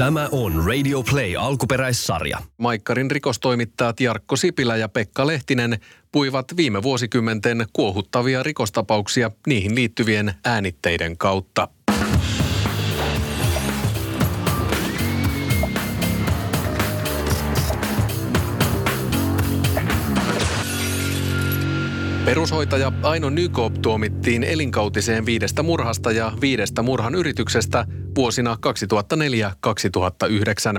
Tämä on Radio Play alkuperäissarja. Maikkarin rikostoimittajat Jarkko Sipilä ja Pekka Lehtinen puivat viime vuosikymmenten kuohuttavia rikostapauksia niihin liittyvien äänitteiden kautta. Perushoitaja Aino Nykop tuomittiin elinkautiseen viidestä murhasta ja viidestä murhan yrityksestä vuosina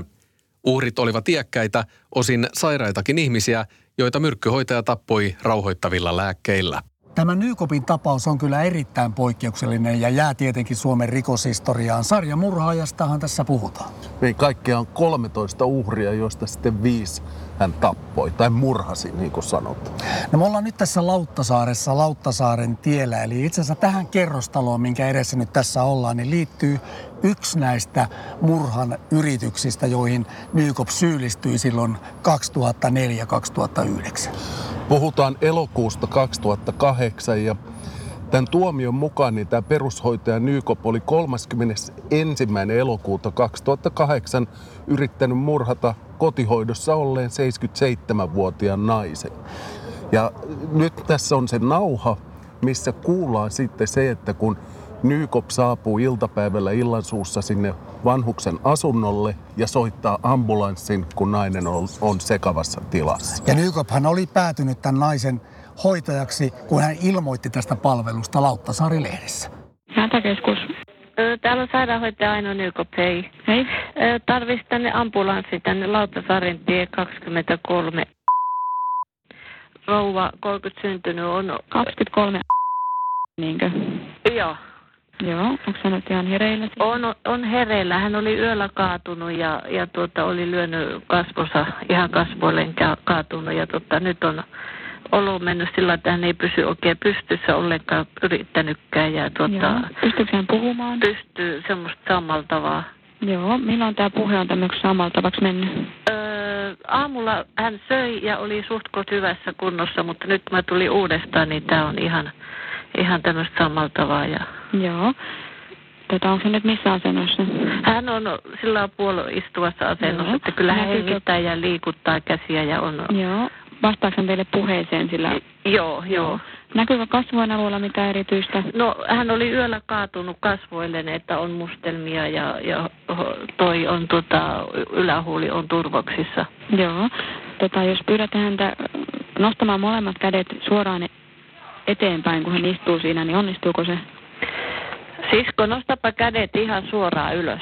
2004-2009. Uhrit olivat iäkkäitä, osin sairaitakin ihmisiä, joita myrkkyhoitaja tappoi rauhoittavilla lääkkeillä. Tämä Nykopin tapaus on kyllä erittäin poikkeuksellinen ja jää tietenkin Suomen rikoshistoriaan. Sarjamurhaajastahan tässä puhutaan. Niin kaikkiaan 13 uhria, joista sitten viisi hän tappoi tai murhasi, niin kuin sanotaan. No me ollaan nyt tässä Lauttasaaressa, Lauttasaaren tiellä. Eli itse asiassa tähän kerrostaloon, minkä edessä nyt tässä ollaan, niin liittyy yksi näistä murhan yrityksistä, joihin Nykop syyllistyi silloin 2004-2009. Puhutaan elokuusta 2008 ja Tämän tuomion mukaan niin tämä perushoitaja Nykop oli 31. elokuuta 2008 yrittänyt murhata kotihoidossa olleen 77-vuotiaan naisen. Ja nyt tässä on se nauha, missä kuullaan sitten se, että kun Nykop saapuu iltapäivällä illansuussa sinne vanhuksen asunnolle ja soittaa ambulanssin, kun nainen on, on sekavassa tilassa. Ja Nykophan oli päätynyt tämän naisen hoitajaksi, kun hän ilmoitti tästä palvelusta Lauttasaari-lehdessä. Hätäkeskus. Täällä on sairaanhoitaja Aino Nykop, hei. Hei. Tarvitsisi tänne ambulanssi tänne Lauttasaaren tie 23. Rouva 30 syntynyt on... 23 niinkö? Joo. Joo, onko hän nyt ihan hereillä? On, on hereillä. Hän oli yöllä kaatunut ja, ja tuota, oli lyönyt kasvossa ihan kasvoilleen kaatunut ja tuota, nyt on olo mennyt sillä että hän ei pysy oikein pystyssä ollenkaan yrittänytkään. Ja tuota, Pystyykö hän puhumaan? Pystyy semmoista sammaltavaa. Joo, milloin tämä puhe on tämmöiseksi sammaltavaksi mennyt? Öö, aamulla hän söi ja oli suht hyvässä kunnossa, mutta nyt kun mä tulin uudestaan, niin tämä on ihan, ihan tämmöistä sammaltavaa. Ja... Joo. Tota, onko se nyt missä asennossa? Hän on sillä puolella istuvassa asennossa, Joo. että kyllä hän hengittää ja liikuttaa käsiä ja on... Joo. Vastaako hän teille puheeseen sillä? Joo, joo. Näkyykö kasvojen alueella mitä erityistä? No hän oli yöllä kaatunut kasvoilleen, että on mustelmia ja, ja toi on tota, ylähuuli on turvoksissa. Joo. Tota, jos pyydät häntä nostamaan molemmat kädet suoraan eteenpäin, kun hän istuu siinä, niin onnistuuko se? Sisko, nostapa kädet ihan suoraan ylös.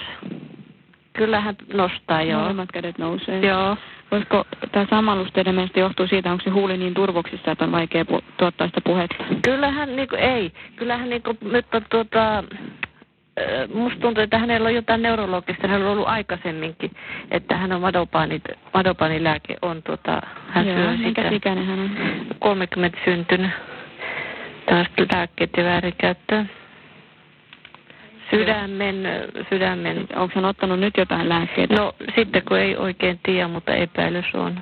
Kyllä hän nostaa, joo. Molemmat kädet nousee. Joo. Voisiko tämä samallus teidän mielestä johtuu siitä, onko se huuli niin turvoksissa, että on vaikea pu- tuottaa sitä puhetta? Kyllähän niinku, ei. Kyllähän niinku, nyt on tuota, musta tuntuu, että hänellä on jotain neurologista, hänellä on ollut aikaisemminkin, että hän on madopaanit, madopaanilääke on tuota, hän Joo, syö minkä sitä. ikäinen hän on? 30 syntynyt. Tästä lääkkeet ja väärinkäyttöön. Sydämen, sydämen. Onko hän ottanut nyt jotain lääkkeitä? No sitten kun ei oikein tiedä, mutta epäilys on.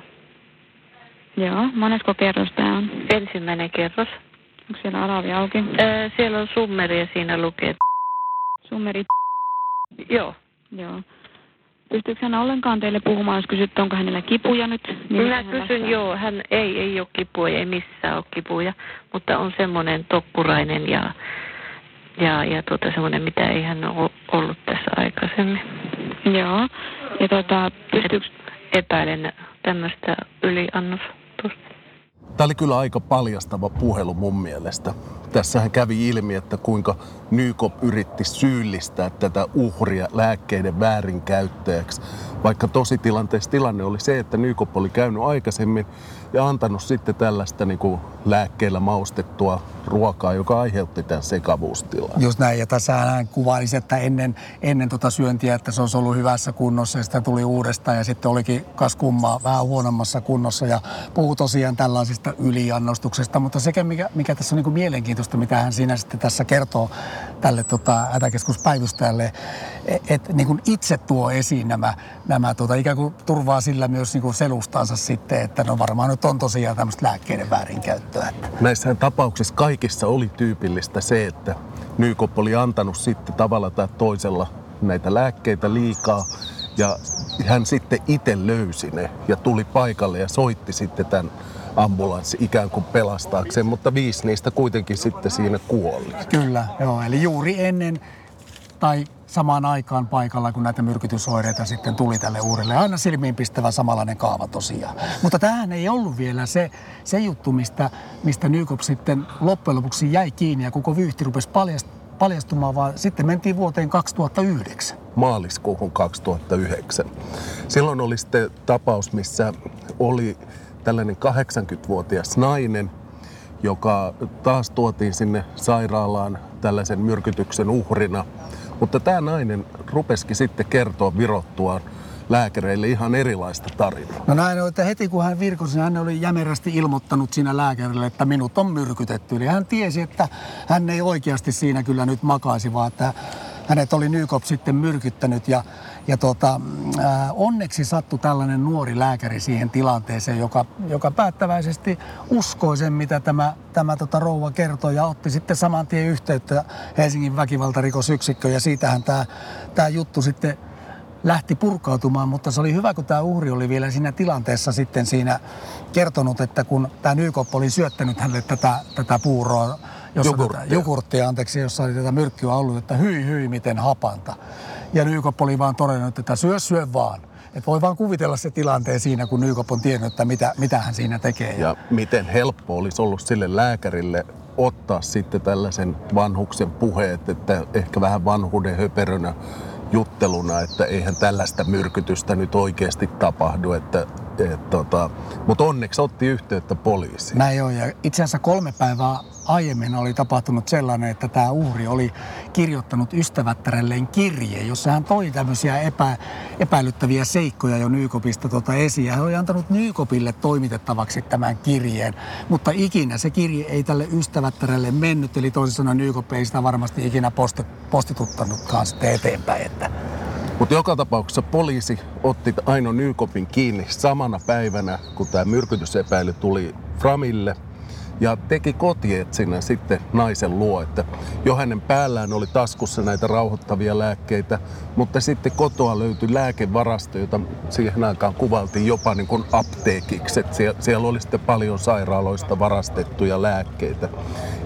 Joo, monesko kerros tämä on? Ensimmäinen kerros. Onko siellä alavi auki? Öö, siellä on summeri ja siinä lukee. Summeri. Joo. Joo. Pystyykö hän ollenkaan teille puhumaan, jos kysyt, onko hänellä kipuja nyt? Niin Minä kysyn, joo, hän ei, ei ole kipuja, ei missään ole kipuja, mutta on semmoinen tokkurainen ja, ja, ja tuota, semmoinen, mitä ei hän ole ollut tässä aikaisemmin. Joo. Ja tuota, pystyykö... Epäilen tämmöistä yliannostusta. Tämä oli kyllä aika paljastava puhelu mun mielestä. Tässähän kävi ilmi, että kuinka Nykop yritti syyllistää tätä uhria lääkkeiden väärinkäyttäjäksi. Vaikka tositilanteessa tilanne oli se, että Nykop oli käynyt aikaisemmin ja antanut sitten tällaista niin kuin lääkkeellä maustettua ruokaa, joka aiheutti tämän sekavuustilan. Just näin, ja tässä hän kuvailisi, että ennen, ennen tota syöntiä, että se olisi ollut hyvässä kunnossa ja sitä tuli uudestaan ja sitten olikin kas kummaa vähän huonommassa kunnossa ja puhuu tosiaan tällaisista yliannostuksesta, mutta sekä mikä, mikä tässä on niin kuin mielenkiintoista, mitä hän siinä sitten tässä kertoo tälle tota, hätäkeskuspäivystäjälle, että niin kuin itse tuo esiin nämä, nämä tota, ikään kuin turvaa sillä myös niin kuin selustansa sitten, että no varmaan nyt on tosiaan tämmöistä lääkkeiden väärinkäyttöä. Näissä tapauksissa kaikissa oli tyypillistä se, että Nykop oli antanut sitten tavalla tai toisella näitä lääkkeitä liikaa ja hän sitten itse löysi ne ja tuli paikalle ja soitti sitten tämän ambulanssi ikään kuin pelastaakseen, mutta viisi niistä kuitenkin sitten siinä kuoli. Kyllä, joo. Eli juuri ennen tai samaan aikaan paikalla, kun näitä myrkytysoireita sitten tuli tälle uudelle. Aina silmiinpistävä samanlainen kaava tosiaan. Mutta tähän ei ollut vielä se, se juttu, mistä, mistä Nykop sitten loppujen lopuksi jäi kiinni ja koko vyyhti rupesi paljastumaan, vaan sitten mentiin vuoteen 2009. Maaliskuuhun 2009. Silloin oli sitten tapaus, missä oli tällainen 80-vuotias nainen, joka taas tuotiin sinne sairaalaan tällaisen myrkytyksen uhrina. Mutta tämä nainen rupesikin sitten kertoa virottuaan lääkäreille ihan erilaista tarinaa. No näin on, että heti kun hän virkosi, niin hän oli jämerästi ilmoittanut siinä lääkärille, että minut on myrkytetty. Eli hän tiesi, että hän ei oikeasti siinä kyllä nyt makaisi, vaan että hänet oli Nykop sitten myrkyttänyt ja, ja tota, äh, onneksi sattui tällainen nuori lääkäri siihen tilanteeseen, joka, joka päättäväisesti uskoi sen, mitä tämä, tämä tota rouva kertoi ja otti sitten saman tien yhteyttä Helsingin väkivaltarikosyksikköön ja siitähän tämä, tämä juttu sitten lähti purkautumaan, mutta se oli hyvä, kun tämä uhri oli vielä siinä tilanteessa sitten siinä kertonut, että kun tämä Nykop oli syöttänyt hänelle tätä, tätä puuroa, jossa Jogurttia. Tätä, jogurttia, anteeksi, jossa oli tätä myrkkyä ollut, että hyi hyi miten hapanta. Ja Nykop oli vaan todennut, että syö syö vaan. Et voi vaan kuvitella se tilanteen siinä, kun Nykop on tiennyt, että mitä, mitä hän siinä tekee. Ja miten helppo olisi ollut sille lääkärille ottaa sitten tällaisen vanhuksen puheet, että ehkä vähän vanhuuden höperönä jutteluna, että eihän tällaista myrkytystä nyt oikeasti tapahdu. Että, et, tota, mutta onneksi otti yhteyttä poliisiin. Näin on, ja itse asiassa kolme päivää aiemmin oli tapahtunut sellainen, että tämä uhri oli kirjoittanut ystävättärelleen kirje, jossa hän toi tämmöisiä epä, epäilyttäviä seikkoja jo Nykopista tota esiin. Ja hän oli antanut Nykopille toimitettavaksi tämän kirjeen, mutta ikinä se kirje ei tälle ystävättärelle mennyt, eli toisin sanoen Nykop ei sitä varmasti ikinä posti, postituttanutkaan sitten eteenpäin. Että Mutta joka tapauksessa poliisi otti Aino Nykopin kiinni samana päivänä, kun tämä myrkytysepäily tuli Framille – ja teki kotietsinnän sitten naisen luo, että jo hänen päällään oli taskussa näitä rauhoittavia lääkkeitä, mutta sitten kotoa löytyi lääkevarasto, jota siihen aikaan kuvaltiin jopa niin kuin apteekiksi. Että siellä oli sitten paljon sairaaloista varastettuja lääkkeitä.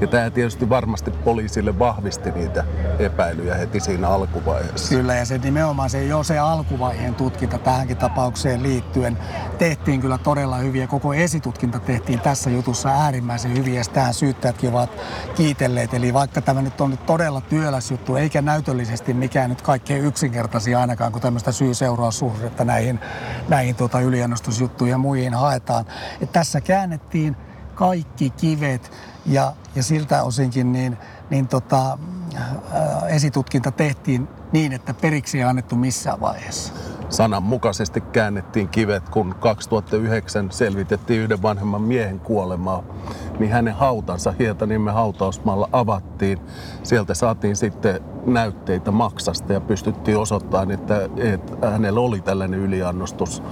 Ja tämä tietysti varmasti poliisille vahvisti niitä epäilyjä heti siinä alkuvaiheessa. Kyllä, ja se nimenomaan se jo se alkuvaiheen tutkinta tähänkin tapaukseen liittyen tehtiin kyllä todella hyviä. Koko esitutkinta tehtiin tässä jutussa äärimmäisen hyvin, ja tähän syyttäjätkin ovat kiitelleet. Eli vaikka tämä nyt on nyt todella työläs juttu, eikä näytöllisesti mikään nyt kaikkein yksinkertaisia ainakaan, kun tämmöistä syy-seuraussuhdetta näihin, näihin tuota yliannostusjuttuihin ja muihin haetaan. Et tässä käännettiin kaikki kivet ja, ja siltä osinkin niin, niin tota, esitutkinta tehtiin niin, että periksi ei annettu missään vaiheessa. Sananmukaisesti käännettiin kivet, kun 2009 selvitettiin yhden vanhemman miehen kuolemaa, niin hänen hautansa Hietaniemen hautausmaalla avattiin. Sieltä saatiin sitten näytteitä maksasta ja pystyttiin osoittamaan, että, että hänellä oli tällainen yliannostus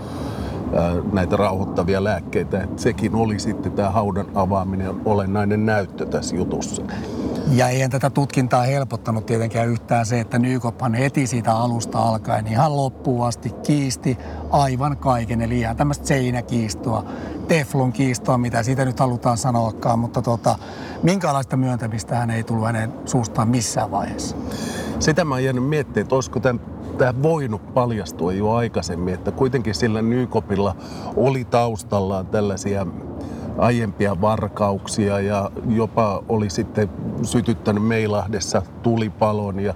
näitä rauhoittavia lääkkeitä. Että sekin oli sitten tämä haudan avaaminen olennainen näyttö tässä jutussa. Ja eihän tätä tutkintaa helpottanut tietenkään yhtään se, että Nykophan heti siitä alusta alkaen ihan loppuun asti kiisti aivan kaiken. Eli ihan tämmöistä seinäkiistoa, teflon kiistoa, mitä siitä nyt halutaan sanoakaan, mutta tota, minkälaista myöntämistä hän ei tullut hänen suustaan missään vaiheessa. Sitä mä oon jäänyt miettimään, että olisiko tämän tämä voinut paljastua jo aikaisemmin, että kuitenkin sillä Nykopilla oli taustallaan tällaisia aiempia varkauksia ja jopa oli sitten sytyttänyt Meilahdessa tulipalon ja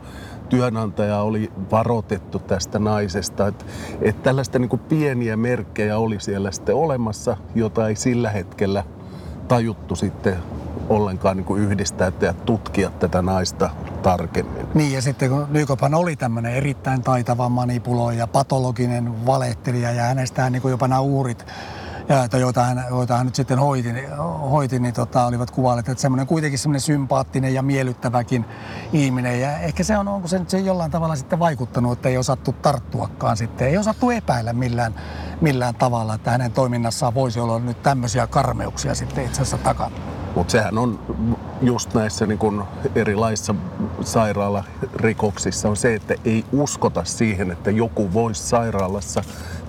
työnantaja oli varoitettu tästä naisesta. Että, että tällaista niin pieniä merkkejä oli siellä sitten olemassa, jota ei sillä hetkellä tajuttu sitten ollenkaan niin yhdistää ja tutkia tätä naista tarkemmin. Niin ja sitten kun Nykophan oli tämmöinen erittäin taitava manipuloija, patologinen valehtelija ja hänestä niin jopa nämä uhrit ja, joita, hän, joita hän nyt sitten hoiti, hoiti niin tota, olivat kuvailleet, että semmoinen kuitenkin semmoinen sympaattinen ja miellyttäväkin ihminen. Ja ehkä se on, onko se nyt se jollain tavalla sitten vaikuttanut, että ei osattu tarttuakaan sitten, ei osattu epäillä millään, millään tavalla, että hänen toiminnassaan voisi olla nyt tämmöisiä karmeuksia sitten itse asiassa takana. Mutta sehän on just näissä niin kun erilaisissa sairaalarikoksissa on se, että ei uskota siihen, että joku voisi sairaalassa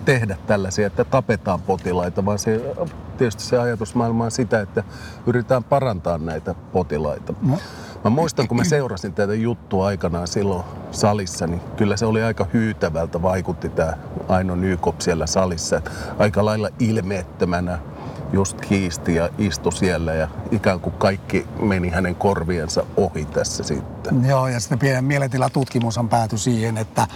tehdä tällaisia, että tapetaan potilaita, vaan se, tietysti se ajatusmaailma on sitä, että yritetään parantaa näitä potilaita. No. Mä muistan, kun mä seurasin tätä juttua aikanaan silloin salissa, niin kyllä se oli aika hyytävältä vaikutti tämä Aino Nykop siellä salissa. Että aika lailla ilmeettömänä just kiisti ja istui siellä ja ikään kuin kaikki meni hänen korviensa ohi tässä sitten. Joo, ja sitten pienen mielentilatutkimushan päätyi siihen, että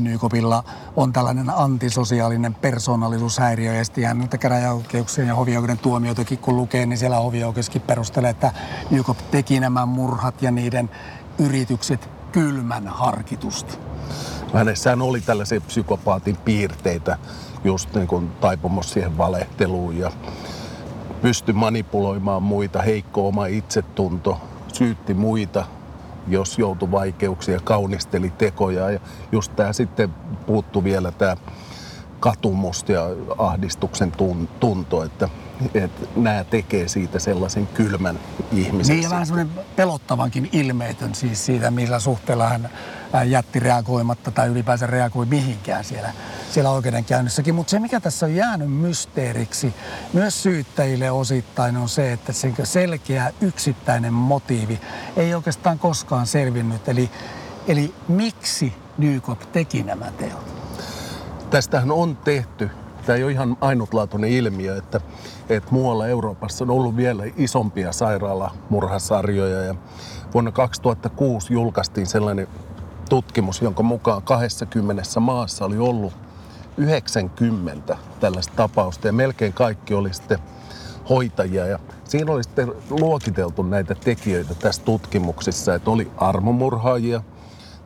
NYKopilla on tällainen antisosiaalinen persoonallisuushäiriö, ja sitten näitä käräjäoikeuksien ja hovioikeuden tuomioitakin kun lukee, niin siellä hovioikeuskin perustelee, että NYKop teki nämä murhat ja niiden yritykset kylmän harkitusta. Hänessään oli tällaisia psykopaatin piirteitä, just niin kuin taipumus siihen valehteluun ja pystyi manipuloimaan muita, heikko oma itsetunto, syytti muita, jos joutui vaikeuksia, kaunisteli tekoja ja just tämä sitten puuttu vielä tämä katumus ja ahdistuksen tunto, että, että nämä tekee siitä sellaisen kylmän ihmisen. Niin ja vähän semmoinen pelottavankin ilmeetön siis siitä, millä suhteella hän jätti reagoimatta tai ylipäänsä reagoi mihinkään siellä, siellä oikeudenkäynnissäkin. Mutta se, mikä tässä on jäänyt mysteeriksi myös syyttäjille osittain, on se, että se selkeä yksittäinen motiivi ei oikeastaan koskaan selvinnyt. Eli, eli miksi Nykop teki nämä teot? Tästähän on tehty, tämä ei ole ihan ainutlaatuinen ilmiö, että, että muualla Euroopassa on ollut vielä isompia sairaalamurhasarjoja ja vuonna 2006 julkaistiin sellainen tutkimus, jonka mukaan 20 maassa oli ollut 90 tällaista tapausta ja melkein kaikki oli sitten hoitajia. Ja siinä oli sitten luokiteltu näitä tekijöitä tässä tutkimuksissa, että oli armomurhaajia,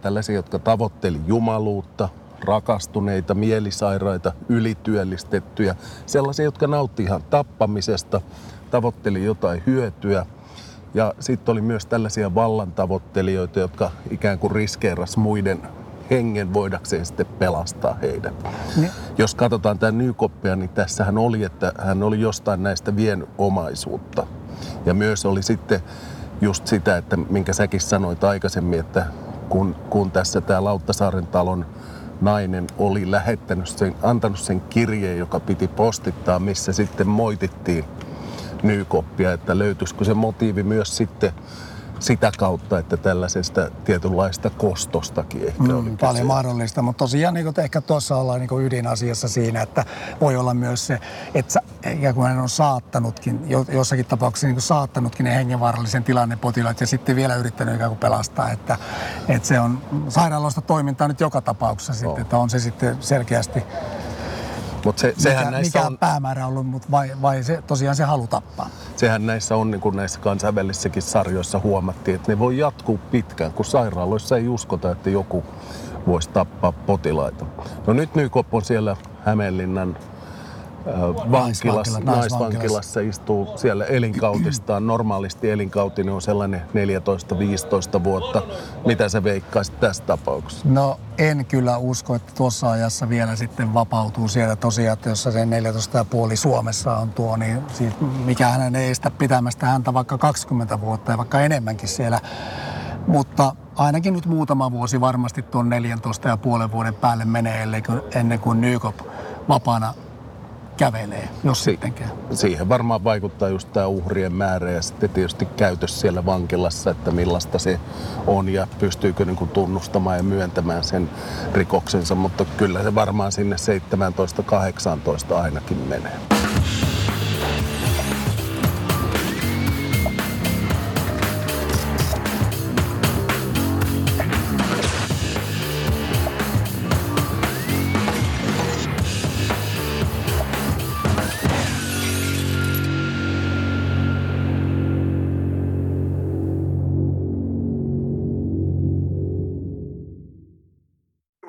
tällaisia, jotka tavoitteli jumaluutta, rakastuneita, mielisairaita, ylityöllistettyjä, sellaisia, jotka nautti ihan tappamisesta, tavoitteli jotain hyötyä. Ja sitten oli myös tällaisia vallantavoittelijoita, jotka ikään kuin riskeeras muiden hengen voidakseen sitten pelastaa heidät. Ne. Jos katsotaan tämä Nykoppia, niin tässähän oli, että hän oli jostain näistä vien omaisuutta. Ja myös oli sitten just sitä, että minkä säkin sanoit aikaisemmin, että kun, kun tässä tämä Lauttasaaren talon nainen oli lähettänyt sen, antanut sen kirjeen, joka piti postittaa, missä sitten moitittiin Nykoppia, että löytyisikö se motiivi myös sitten sitä kautta, että tällaisesta tietynlaista kostostakin ehkä mm, oli Paljon kyse. mahdollista, mutta tosiaan niin kuin, ehkä tuossa ollaan niin ydinasiassa siinä, että voi olla myös se, että ikään kuin hän on saattanutkin, jossakin tapauksessa niin saattanutkin ne hengenvaarallisen tilanne potilaat ja sitten vielä yrittänyt ikään kuin pelastaa, että, että se on sairaaloista toimintaa nyt joka tapauksessa no. sitten, että on se sitten selkeästi Mut se, sehän mikä, näissä mikä on päämäärä ollut, mutta vai, vai se, tosiaan se halu tappaa? Sehän näissä on, niin kuin näissä kansainvälisissäkin sarjoissa huomattiin, että ne voi jatkuu pitkään, kun sairaaloissa ei uskota, että joku voisi tappaa potilaita. No nyt Nykop on siellä Hämeenlinnan vankilassa, naisvankilassa istuu siellä elinkautistaan. Normaalisti elinkautinen on sellainen 14-15 vuotta. Mitä se veikkaisi tässä tapauksessa? No en kyllä usko, että tuossa ajassa vielä sitten vapautuu siellä tosiaan, että jos se 14,5 Suomessa on tuo, niin siis mikä hänen ei estä pitämästä häntä vaikka 20 vuotta ja vaikka enemmänkin siellä. Mutta ainakin nyt muutama vuosi varmasti tuon 14 ja puolen vuoden päälle menee ennen kuin Nykop vapaana kävelee, jos si- sittenkään. Siihen varmaan vaikuttaa just tämä uhrien määrä ja sitten tietysti käytös siellä vankilassa, että millaista se on ja pystyykö niin kuin tunnustamaan ja myöntämään sen rikoksensa, mutta kyllä se varmaan sinne 17-18 ainakin menee.